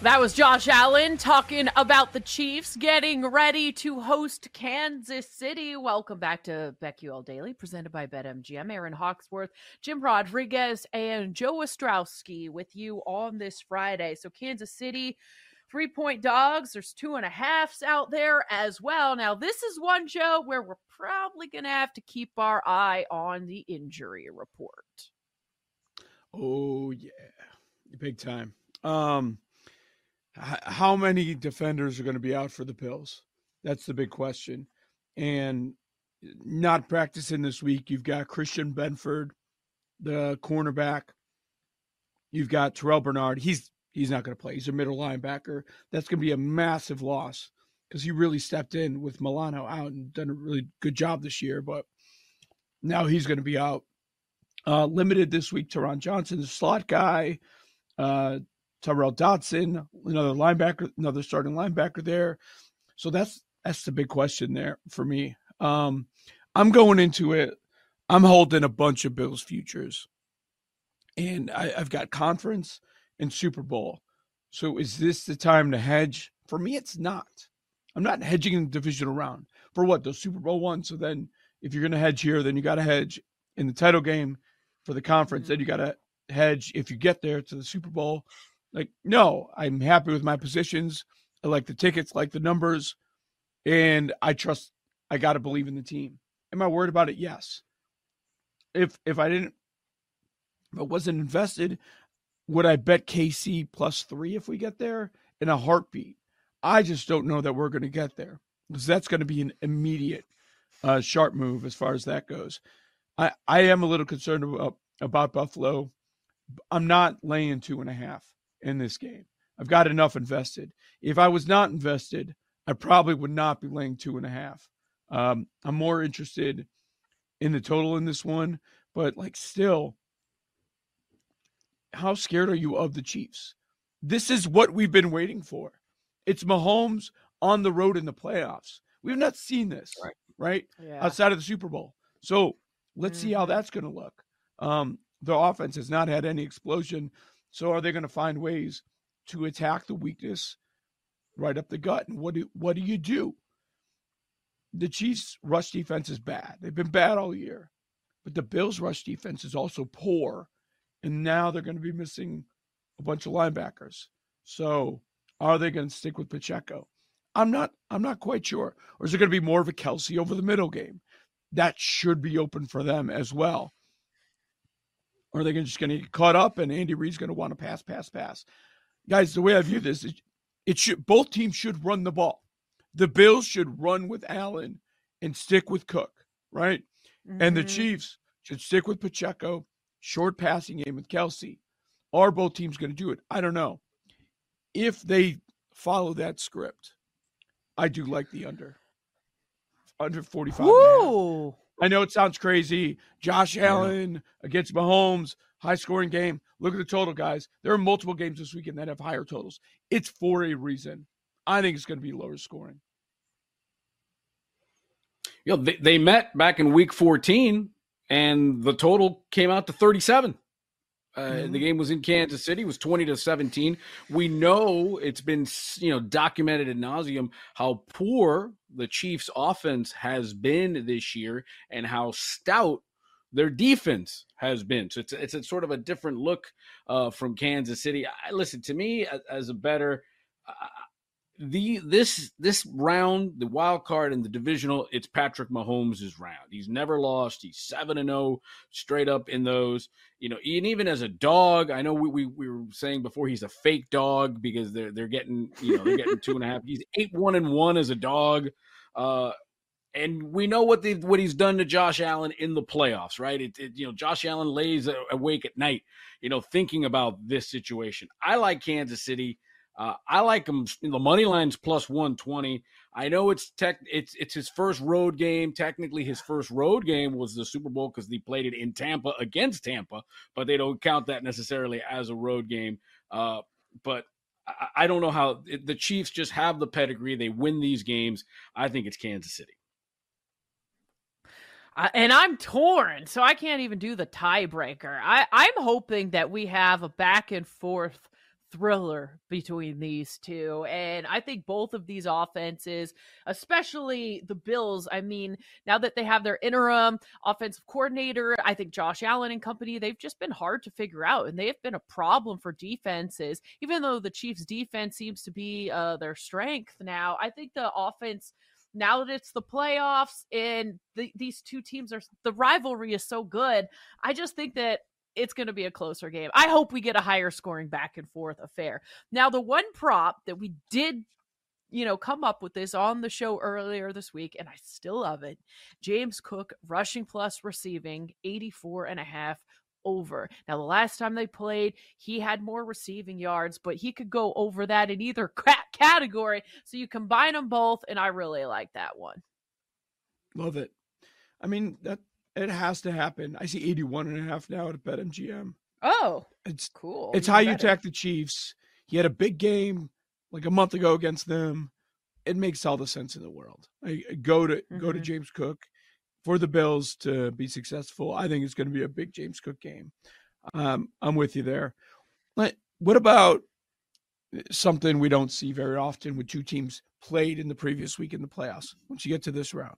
That was Josh Allen talking about the Chiefs getting ready to host Kansas City. Welcome back to BetQL Daily, presented by BetMGM. Erin Hawksworth, Jim Rodriguez, and Joe Ostrowski with you on this Friday. So, Kansas City, three point dogs. There's two and a halfs out there as well. Now, this is one, Joe, where we're probably going to have to keep our eye on the injury report. Oh, yeah. Big time. Um, how many defenders are going to be out for the Bills? That's the big question. And not practicing this week, you've got Christian Benford, the cornerback. You've got Terrell Bernard. He's he's not going to play. He's a middle linebacker. That's going to be a massive loss because he really stepped in with Milano out and done a really good job this year. But now he's going to be out. Uh, limited this week. Taron Johnson, the slot guy. Uh, Tyrel Dodson, another linebacker, another starting linebacker there. So that's that's the big question there for me. Um, I'm going into it. I'm holding a bunch of Bills futures, and I, I've got conference and Super Bowl. So is this the time to hedge? For me, it's not. I'm not hedging in the divisional round for what the Super Bowl one. So then, if you're going to hedge here, then you got to hedge in the title game for the conference. Mm-hmm. Then you got to hedge if you get there to the Super Bowl like, no, I'm happy with my positions. I like the tickets, like the numbers, and I trust. I got to believe in the team. Am I worried about it? Yes. If if I didn't, if I wasn't invested, would I bet KC plus three if we get there in a heartbeat? I just don't know that we're going to get there because that's going to be an immediate uh, sharp move as far as that goes. I I am a little concerned about about Buffalo. I'm not laying two and a half in this game. I've got enough invested. If I was not invested, I probably would not be laying two and a half. Um, I'm more interested in the total in this one, but like still, how scared are you of the Chiefs? This is what we've been waiting for. It's Mahomes on the road in the playoffs. We've not seen this, right? right? Yeah. Outside of the Super Bowl. So let's mm-hmm. see how mm-hmm. that's going to look. Um, the offense has not had any explosion so are they going to find ways to attack the weakness right up the gut? And what do what do you do? The Chiefs' rush defense is bad. They've been bad all year, but the Bills' rush defense is also poor, and now they're going to be missing a bunch of linebackers. So are they going to stick with Pacheco? I'm not. I'm not quite sure. Or is it going to be more of a Kelce over the middle game? That should be open for them as well. Or are they just going to get caught up and Andy Reid's going to want to pass, pass, pass? Guys, the way I view this is it should both teams should run the ball. The Bills should run with Allen and stick with Cook, right? Mm-hmm. And the mm-hmm. Chiefs should stick with Pacheco, short passing game with Kelce. Are both teams going to do it? I don't know. If they follow that script, I do like the under. Under 45. Woo! I know it sounds crazy. Josh Allen yeah. against Mahomes, high scoring game. Look at the total, guys. There are multiple games this weekend that have higher totals. It's for a reason. I think it's going to be lower scoring. You know, they, they met back in week 14, and the total came out to 37. Uh, mm-hmm. The game was in Kansas City. It was twenty to seventeen. We know it's been you know documented in nauseum how poor the Chiefs' offense has been this year and how stout their defense has been. So it's it's a sort of a different look uh, from Kansas City. I listen to me as, as a better. Uh, the this this round, the wild card and the divisional, it's Patrick Mahomes' round. He's never lost. He's seven and zero oh, straight up in those. You know, and even as a dog, I know we, we, we were saying before he's a fake dog because they're they're getting you know they're getting two and a half. He's eight one and one as a dog. Uh, and we know what the what he's done to Josh Allen in the playoffs, right? It, it, you know, Josh Allen lays awake at night, you know, thinking about this situation. I like Kansas City. Uh, I like him. The money line's plus one twenty. I know it's tech. It's it's his first road game. Technically, his first road game was the Super Bowl because he played it in Tampa against Tampa, but they don't count that necessarily as a road game. Uh, but I, I don't know how the Chiefs just have the pedigree. They win these games. I think it's Kansas City. and I'm torn, so I can't even do the tiebreaker. I, I'm hoping that we have a back and forth thriller between these two. And I think both of these offenses, especially the Bills, I mean, now that they have their interim offensive coordinator, I think Josh Allen and company, they've just been hard to figure out and they have been a problem for defenses. Even though the Chiefs defense seems to be uh, their strength now, I think the offense now that it's the playoffs and the, these two teams are the rivalry is so good i just think that it's going to be a closer game. I hope we get a higher scoring back and forth affair. Now, the one prop that we did you know, come up with this on the show earlier this week, and I still love it. James Cook rushing plus receiving 84 and a half over. Now, the last time they played, he had more receiving yards, but he could go over that in either category. So you combine them both, and I really like that one. Love it. I mean, that it has to happen. I see 81 and a half now at BetMGM. Oh, it's cool. It's how you attack the Chiefs. He had a big game like a month ago against them. It makes all the sense in the world. I, go to mm-hmm. go to. James Cook for the Bills to be successful. I think it's going to be a big James Cook game. Um, I'm with you there. What about something we don't see very often with two teams played in the previous week in the playoffs? Once you get to this round,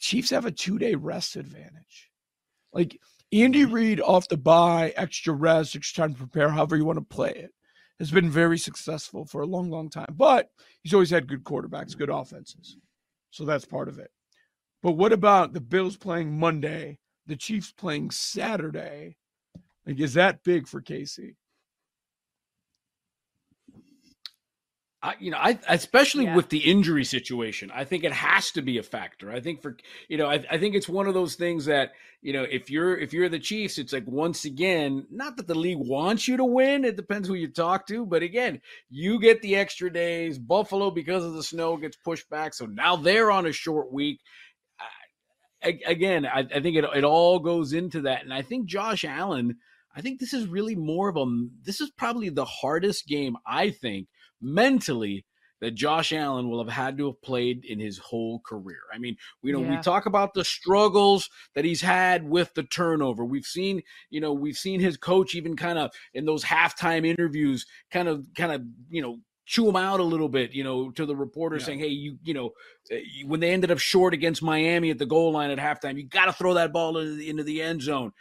Chiefs have a two day rest advantage. Like Andy mm-hmm. Reid off the bye, extra rest, extra time to prepare, however you want to play it, has been very successful for a long, long time. But he's always had good quarterbacks, good offenses. So that's part of it. But what about the Bills playing Monday, the Chiefs playing Saturday? Like, is that big for KC? I, you know, I especially yeah. with the injury situation, I think it has to be a factor. I think for you know, I, I think it's one of those things that you know, if you're if you're the Chiefs, it's like once again, not that the league wants you to win. It depends who you talk to, but again, you get the extra days. Buffalo, because of the snow, gets pushed back, so now they're on a short week. I, again, I, I think it it all goes into that, and I think Josh Allen. I think this is really more of a. This is probably the hardest game I think mentally that Josh Allen will have had to have played in his whole career. I mean, you know, yeah. we talk about the struggles that he's had with the turnover. We've seen, you know, we've seen his coach even kind of in those halftime interviews, kind of, kind of, you know, chew him out a little bit, you know, to the reporter yeah. saying, "Hey, you, you know, eh, when they ended up short against Miami at the goal line at halftime, you got to throw that ball into the, into the end zone."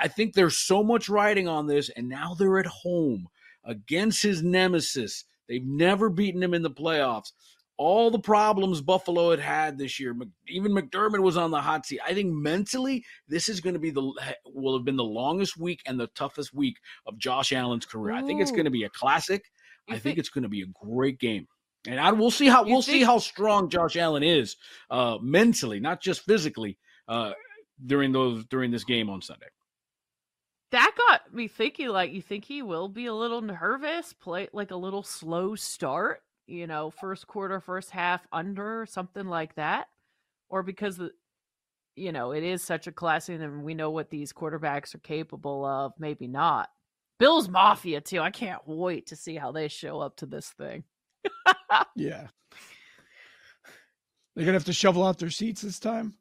I think there's so much riding on this, and now they're at home against his nemesis They've never beaten him in the playoffs. All the problems Buffalo had had this year, even McDermott was on the hot seat. I think mentally, this is going to be the will have been the longest week and the toughest week of Josh Allen's career. Ooh. I think it's going to be a classic. You I think, think, it's going to be a great game, and I, we'll see how we'll think, see how strong Josh Allen is uh, mentally, not just physically, uh, during those during this game on Sunday that got me thinking like you think he will be a little nervous play like a little slow start you know first quarter first half under something like that? Or because the you know it is such a classic and we know what these quarterbacks are capable of maybe not. Bill's mafia too i can't wait to see how they show up to this thing. Yeah. They're gonna have to shovel out their seats this time?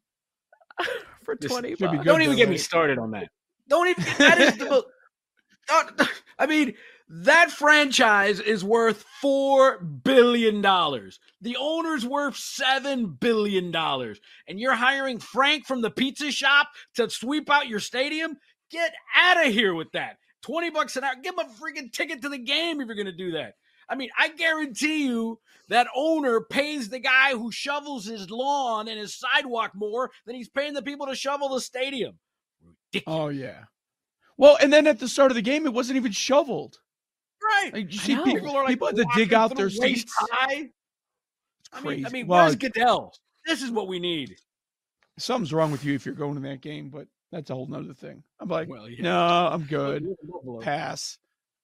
For 20 don't even get me started on that don't even. That is the. I mean, that franchise is worth four billion dollars. The owner's worth seven billion dollars, and you're hiring Frank from the pizza shop to sweep out your stadium. Get out of here with that. Twenty bucks an hour. Give him a freaking ticket to the game if you're going to do that. I mean, I guarantee you that owner pays the guy who shovels his lawn and his sidewalk more than he's paying the people to shovel the stadium. Ridiculous. Oh yeah. Well, and then at the start of the game, it wasn't even shoveled. Right. Like, you see people, are like people had to dig out their seats. High. It's crazy. I mean, I mean well, where's Goodell? This is what we need. Something's wrong with you if you're going to that game, but that's a whole nother thing. I'm like, well, yeah. no, I'm good. Pass.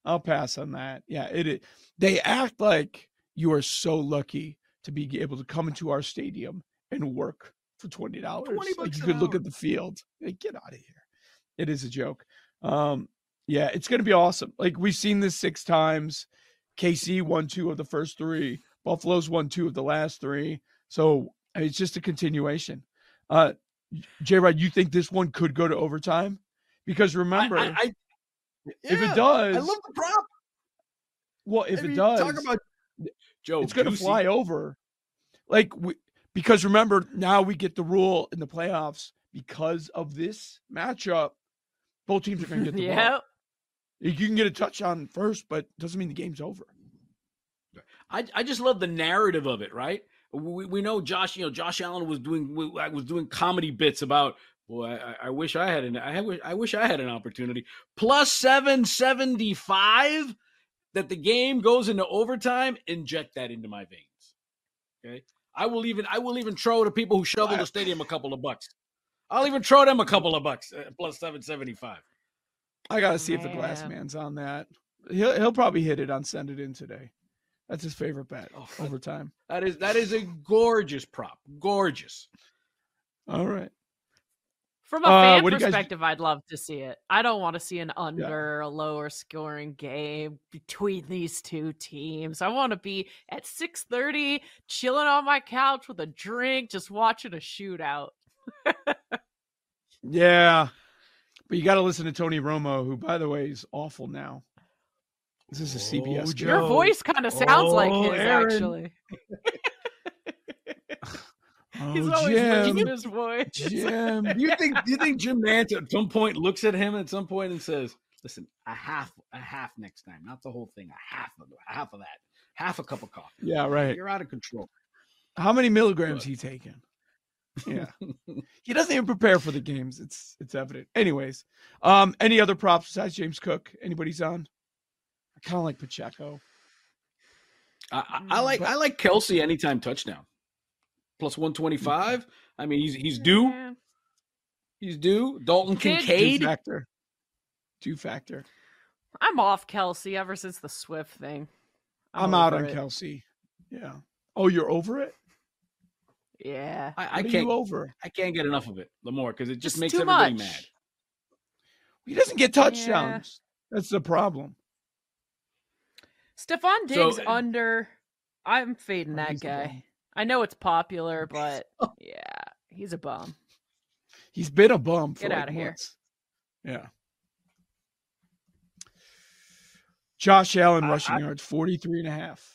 I'll pass on that. Yeah, it, it. They act like you are so lucky to be able to come into our stadium and work for twenty dollars. Like you could look at the field. Like, get out of here. It is a joke. Um, yeah, it's going to be awesome. Like we've seen this six times. KC won two of the first three. Buffalo's won two of the last three. So it's just a continuation. Uh, J Rod, you think this one could go to overtime? Because remember, I, I, I, if it does, I love the prop. Well, if it does, talk about Joe. It's going to fly over. Like we, because remember now we get the rule in the playoffs because of this matchup. Both teams are going to get the yeah. ball. You can get a touchdown first, but doesn't mean the game's over. I I just love the narrative of it, right? We, we know Josh, you know, Josh Allen was doing was doing comedy bits about Boy, I, I, wish I had an I wish I wish I had an opportunity. Plus seven seventy five that the game goes into overtime. Inject that into my veins. Okay, I will even I will even throw to people who shovel the stadium a couple of bucks. I'll even throw them a couple of bucks uh, plus seven seventy five. I gotta see Man. if the glass man's on that. He'll he'll probably hit it on send it in today. That's his favorite bet oh, overtime. That is that is a gorgeous prop. Gorgeous. All right. From a fan uh, perspective, guys... I'd love to see it. I don't want to see an under, yeah. a lower scoring game between these two teams. I want to be at six thirty, chilling on my couch with a drink, just watching a shootout. Yeah, but you got to listen to Tony Romo, who, by the way, is awful now. This is a CBS. Oh, Your voice kind of sounds oh, like his, Erin. actually. Oh, He's always Jim. his voice. Jim, do you think do you think Jim Nantz at some point looks at him at some point and says, "Listen, a half, a half next time, not the whole thing, a half of a half of that, half a cup of coffee." Yeah, right. You're out of control. How many milligrams he taking? Yeah, he doesn't even prepare for the games. It's it's evident. Anyways, um, any other props besides James Cook? Anybody's on? I kind of like Pacheco. I, I, I like but, I like Kelce anytime touchdown plus 125. I mean, he's he's due. Yeah. He's due. Dalton Kincaid. Two factor. Two factor. I'm off Kelce ever since the Swift thing. I'm, I'm out on it. Kelce. Yeah. Oh, you're over it? Yeah. I, I can't over. I can't get enough of it, Lamore, because it just, just makes everybody much. mad. He doesn't get touchdowns. Yeah. That's the problem. Stefon Diggs so, under. I'm fading oh, that guy. I know it's popular, but yeah, he's a bum. He's been a bum. Get like out of here. Yeah. Josh Allen rushing I, yards 43 and a half.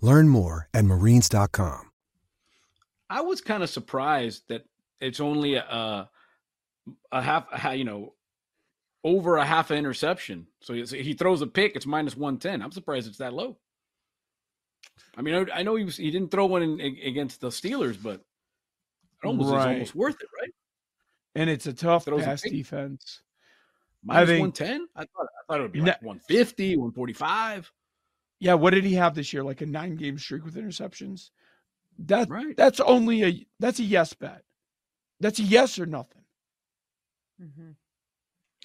Learn more at marines.com. I was kind of surprised that it's only a, a half, a, you know, over a half an interception. So he throws a pick, it's minus 110. I'm surprised it's that low. I mean, I, I know he was, he didn't throw one in, against the Steelers, but it almost right. almost worth it, right? And it's a tough Throws pass a defense. Minus I think 110? I thought, I thought it would be like 150, 145. Yeah, what did he have this year? Like a nine game streak with interceptions? That right. that's only a that's a yes bet. That's a yes or nothing. Mm-hmm.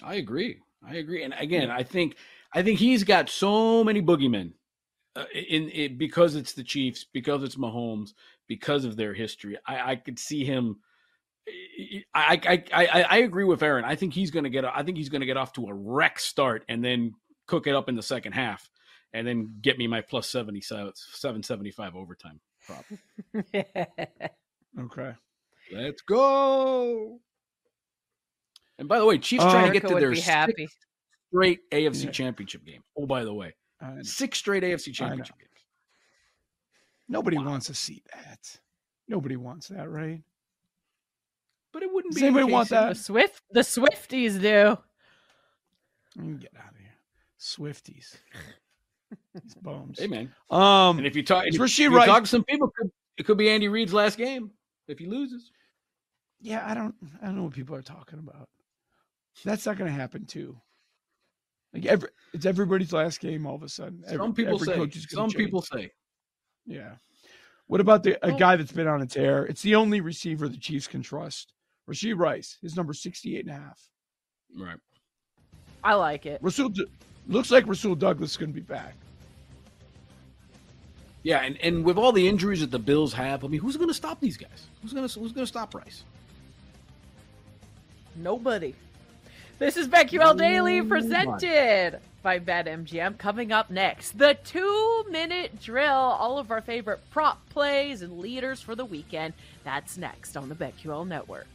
I agree. I agree. And again, I think I think he's got so many boogeymen uh, in it because it's the Chiefs, because it's Mahomes, because of their history. I, I could see him. I, I I I agree with Erin. I think he's going to get. I think he's going to get off to a wreck start and then cook it up in the second half. And then get me my plus 70, so 775 overtime prop. Okay. Let's go. And by the way, Chiefs trying to get to would their be sixth happy. straight AFC Yeah. championship game. Oh, by the way, I six straight AFC championship games. Nobody Wow. wants to see that. Nobody wants that, right? But it wouldn't Does be. anybody want that The Swift, the Swifties do. Get out of here, Swifties. These bums. Hey man, Um, and if you talk, Is if, Rasheed if you Rice- talk to some people, it could, it could be Andy Reid's last game if he loses. yeah, I don't, I don't know what people are talking about. That's not going to happen too. Like every, it's everybody's last game all of a sudden. Every- Some people say. coach is gonna Some people say. Yeah. What about the a guy that's been on a tear? It's the only receiver the Chiefs can trust. Rasheed Rice, his number 68 and a half. Right. I like it. Rasul D- looks like Rasul Douglas is going to be back. Yeah, and, and with all the injuries that the Bills have, I mean, who's going to stop these guys? Who's going to who's going to stop Rice? Nobody. This is BetQL Daily oh Nobody. presented by BetMGM. Coming up next, the two minute drill. All of our favorite prop plays and leaders for the weekend. That's next on the BetQL Network.